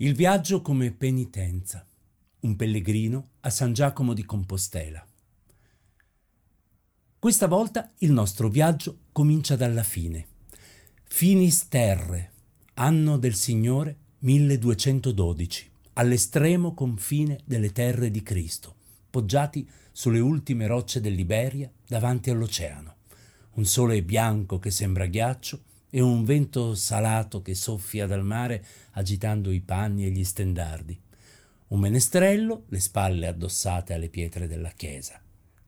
Il viaggio come penitenza. Un pellegrino a San Giacomo di Compostela. Questa volta il nostro viaggio comincia dalla fine. Finis Terre, anno del Signore 1212, all'estremo confine delle terre di Cristo, poggiati sulle ultime rocce dell'Iberia davanti all'oceano. Un sole bianco che sembra ghiaccio e un vento salato che soffia dal mare agitando i panni e gli stendardi. Un menestrello, le spalle addossate alle pietre della chiesa,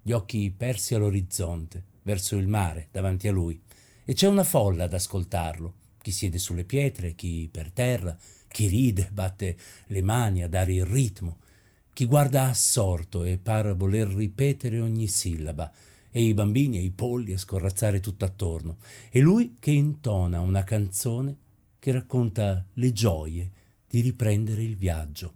gli occhi persi all'orizzonte, verso il mare, davanti a lui, e c'è una folla ad ascoltarlo, chi siede sulle pietre, chi per terra, chi ride, batte le mani a dare il ritmo, chi guarda assorto e par voler ripetere ogni sillaba, e i bambini e i polli a scorrazzare tutt'attorno, e lui che intona una canzone che racconta le gioie di riprendere il viaggio.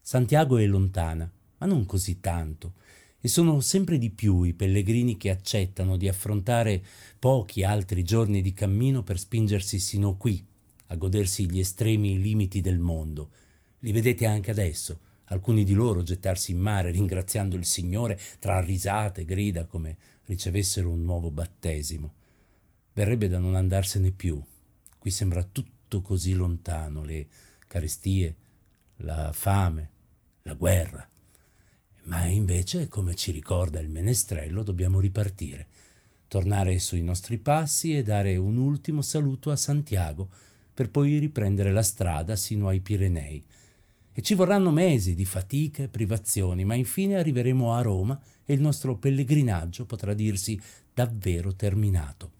Santiago è lontana, ma non così tanto, e sono sempre di più i pellegrini che accettano di affrontare pochi altri giorni di cammino per spingersi sino qui, a godersi gli estremi limiti del mondo. Li vedete anche adesso, alcuni di loro gettarsi in mare ringraziando il Signore tra risate e grida come ricevessero un nuovo battesimo. Verrebbe da non andarsene più. Qui sembra tutto così lontano, le carestie, la fame, la guerra. Ma invece, come ci ricorda il menestrello, dobbiamo ripartire, tornare sui nostri passi e dare un ultimo saluto a Santiago per poi riprendere la strada sino ai Pirenei e ci vorranno mesi di fatiche e privazioni, ma infine arriveremo a Roma e il nostro pellegrinaggio potrà dirsi davvero terminato.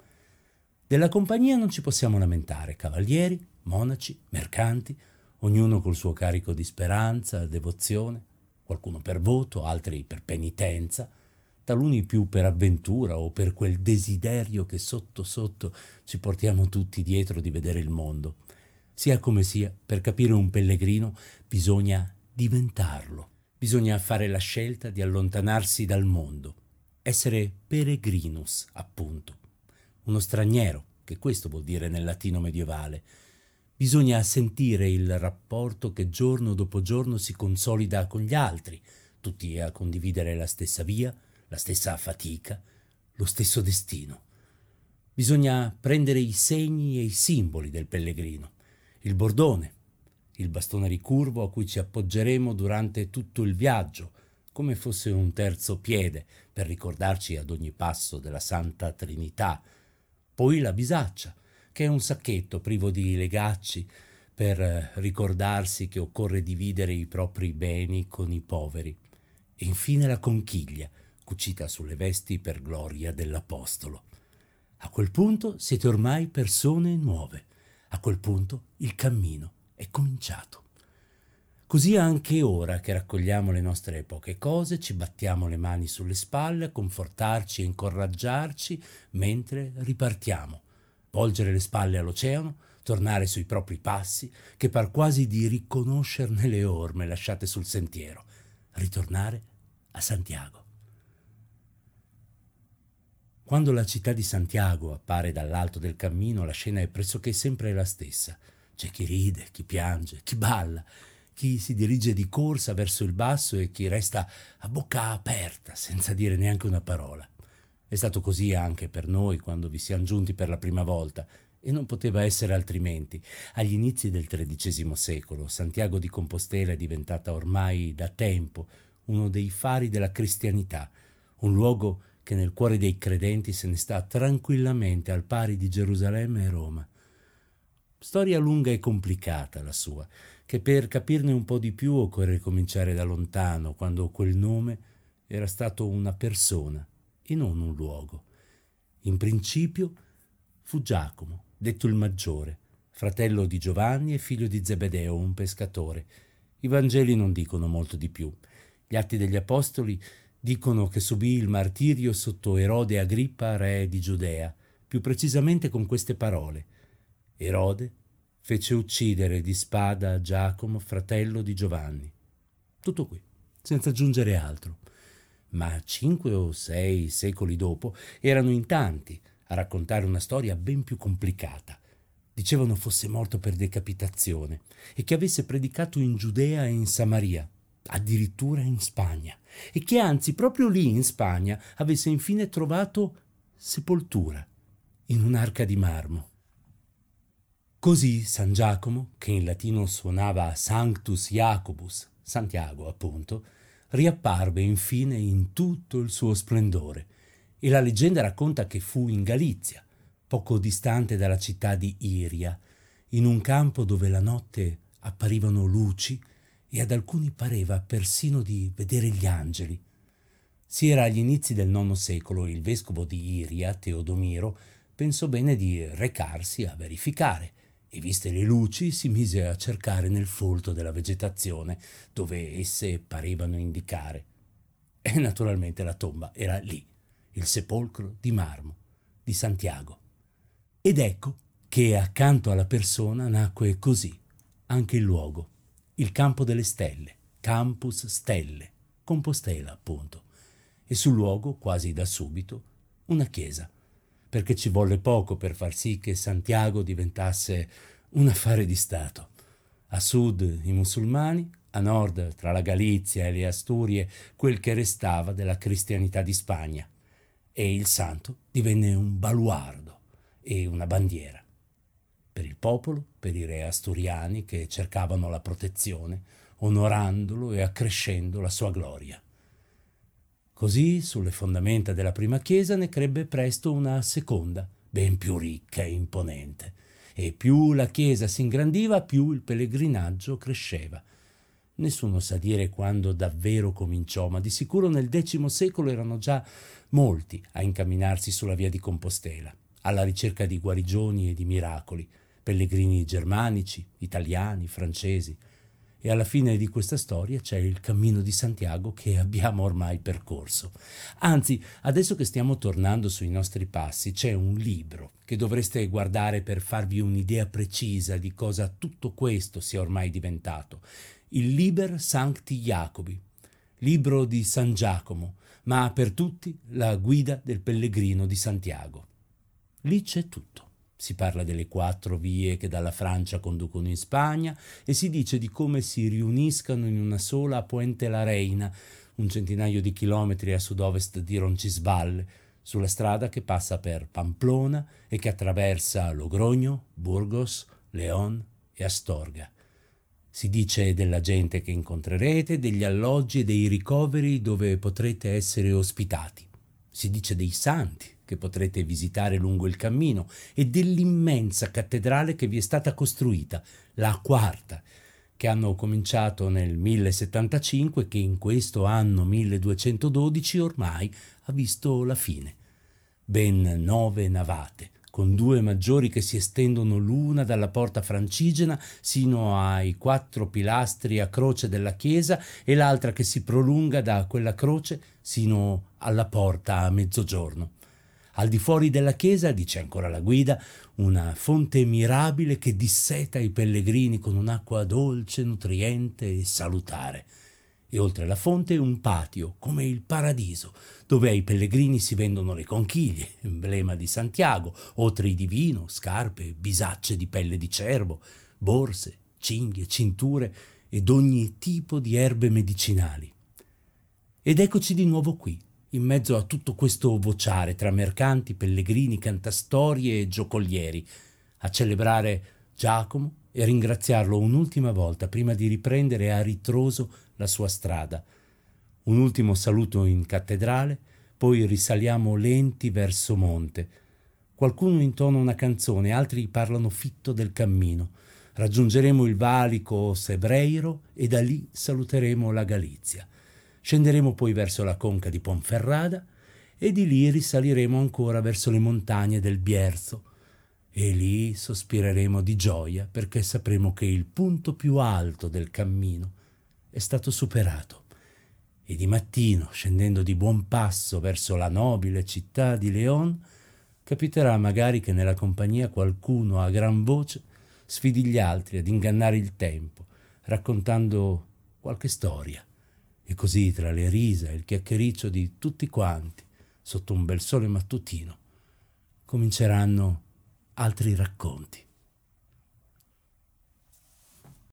Della compagnia non ci possiamo lamentare, cavalieri, monaci, mercanti, ognuno col suo carico di speranza, devozione, qualcuno per voto, altri per penitenza, taluni più per avventura o per quel desiderio che sotto sotto ci portiamo tutti dietro di vedere il mondo. Sia come sia, per capire un pellegrino bisogna diventarlo, bisogna fare la scelta di allontanarsi dal mondo, essere peregrinus, appunto, uno straniero, che questo vuol dire nel latino medievale. Bisogna sentire il rapporto che giorno dopo giorno si consolida con gli altri, tutti a condividere la stessa via, la stessa fatica, lo stesso destino. Bisogna prendere i segni e i simboli del pellegrino il bordone, il bastone ricurvo a cui ci appoggeremo durante tutto il viaggio, come fosse un terzo piede per ricordarci ad ogni passo della Santa Trinità, poi la bisaccia, che è un sacchetto privo di legacci per ricordarsi che occorre dividere i propri beni con i poveri, e infine la conchiglia, cucita sulle vesti per gloria dell'Apostolo. A quel punto siete ormai persone nuove a quel punto il cammino è cominciato. Così anche ora che raccogliamo le nostre poche cose, ci battiamo le mani sulle spalle a confortarci e incoraggiarci mentre ripartiamo, volgere le spalle all'oceano, tornare sui propri passi, che par quasi di riconoscerne le orme lasciate sul sentiero, ritornare a Santiago. Quando la città di Santiago appare dall'alto del cammino, la scena è pressoché sempre la stessa. C'è chi ride, chi piange, chi balla, chi si dirige di corsa verso il basso e chi resta a bocca aperta senza dire neanche una parola. È stato così anche per noi quando vi siamo giunti per la prima volta e non poteva essere altrimenti. Agli inizi del XIII secolo, Santiago di Compostela è diventata ormai da tempo uno dei fari della cristianità, un luogo che nel cuore dei credenti se ne sta tranquillamente al pari di Gerusalemme e Roma. Storia lunga e complicata la sua, che per capirne un po' di più occorre cominciare da lontano, quando quel nome era stato una persona e non un luogo. In principio fu Giacomo, detto il maggiore, fratello di Giovanni e figlio di Zebedeo, un pescatore. I Vangeli non dicono molto di più. Gli atti degli Apostoli Dicono che subì il martirio sotto Erode Agrippa, re di Giudea, più precisamente con queste parole. Erode fece uccidere di spada Giacomo, fratello di Giovanni. Tutto qui, senza aggiungere altro. Ma cinque o sei secoli dopo erano in tanti a raccontare una storia ben più complicata. Di Dicevano fosse morto per decapitazione e che avesse predicato in Giudea e in Samaria, addirittura in Spagna, e che anzi proprio lì in Spagna avesse infine trovato sepoltura in un'arca di marmo. Così San Giacomo, che in latino suonava Sanctus Jacobus, Santiago appunto, riapparve infine in tutto il suo splendore, e la leggenda racconta che fu in Galizia, poco distante dalla città di Iria, in un campo dove la notte apparivano luci e ad alcuni pareva persino di vedere gli angeli. Si era agli inizi del IX secolo e il vescovo di Iria, Teodomiro, pensò bene di recarsi a verificare e viste le luci si mise a cercare nel folto della vegetazione dove esse parevano indicare. E naturalmente la tomba era lì, il sepolcro di marmo di Santiago. Ed ecco che accanto alla persona nacque così anche il luogo, il campo delle stelle, Campus Stelle, Compostela appunto, e sul luogo, quasi da subito, una chiesa perché ci volle poco per far sì che Santiago diventasse un affare di Stato. A sud i musulmani, a nord, tra la Galizia e le Asturie, quel che restava della cristianità di Spagna. E il santo divenne un baluardo e una bandiera. Per il popolo, per i re asturiani che cercavano la protezione, onorandolo e accrescendo la sua gloria. Così, sulle fondamenta della prima chiesa, ne crebbe presto una seconda, ben più ricca e imponente. E più la chiesa si ingrandiva, più il pellegrinaggio cresceva. Nessuno sa dire quando davvero cominciò, ma di sicuro nel X secolo erano già molti a incamminarsi sulla via di Compostela, alla ricerca di guarigioni e di miracoli, pellegrini germanici, italiani, francesi e alla fine di questa storia c'è il cammino di Santiago che abbiamo ormai percorso. Anzi, adesso che stiamo tornando sui nostri passi, c'è un libro che dovreste guardare per farvi un'idea precisa di cosa tutto questo sia ormai diventato. Il Liber Sancti Jacobi, libro di San Giacomo, ma per tutti la guida del pellegrino di Santiago. Lì c'è tutto. Si parla delle quattro vie che dalla Francia conducono in Spagna e si dice di come si riuniscano in una sola a Puente la Reina, un centinaio di chilometri a sud-ovest di Roncisvalle, sulla strada che passa per Pamplona e che attraversa Logrogno, Burgos, León e Astorga. Si dice della gente che incontrerete, degli alloggi e dei ricoveri dove potrete essere ospitati. Si dice dei santi che potrete visitare lungo il cammino e dell'immensa cattedrale che vi è stata costruita, la quarta, che hanno cominciato nel 1075 e che in questo anno 1212 ormai ha visto la fine. Ben nove navate, con due maggiori che si estendono l'una dalla porta francigena sino ai quattro pilastri a croce della chiesa e l'altra che si prolunga da quella croce sino alla porta a mezzogiorno. Al di fuori della chiesa, dice ancora la guida, una fonte mirabile che disseta i pellegrini con un'acqua dolce, nutriente e salutare. E oltre la fonte un patio, come il paradiso, dove ai pellegrini si vendono le conchiglie, emblema di Santiago, otri di vino, scarpe, bisacce di pelle di cervo, borse, cinghie, cinture ed ogni tipo di erbe medicinali. Ed eccoci di nuovo qui, in mezzo a tutto questo vociare tra mercanti, pellegrini, cantastorie e giocolieri, a celebrare Giacomo e ringraziarlo un'ultima volta prima di riprendere a ritroso la sua strada. Un ultimo saluto in cattedrale, poi risaliamo lenti verso monte. Qualcuno intona una canzone, altri parlano fitto del cammino. Raggiungeremo il valico Sebreiro e da lì saluteremo la Galizia. Scenderemo poi verso la conca di Ponferrada e di lì risaliremo ancora verso le montagne del Bierzo. E lì sospireremo di gioia perché sapremo che il punto più alto del cammino è stato superato. E di mattino, scendendo di buon passo verso la nobile città di Leon, capiterà magari che nella compagnia qualcuno a gran voce sfidi gli altri ad ingannare il tempo, raccontando qualche storia e così tra le risa e il chiacchiericcio di tutti quanti, sotto un bel sole mattutino, cominceranno altri racconti.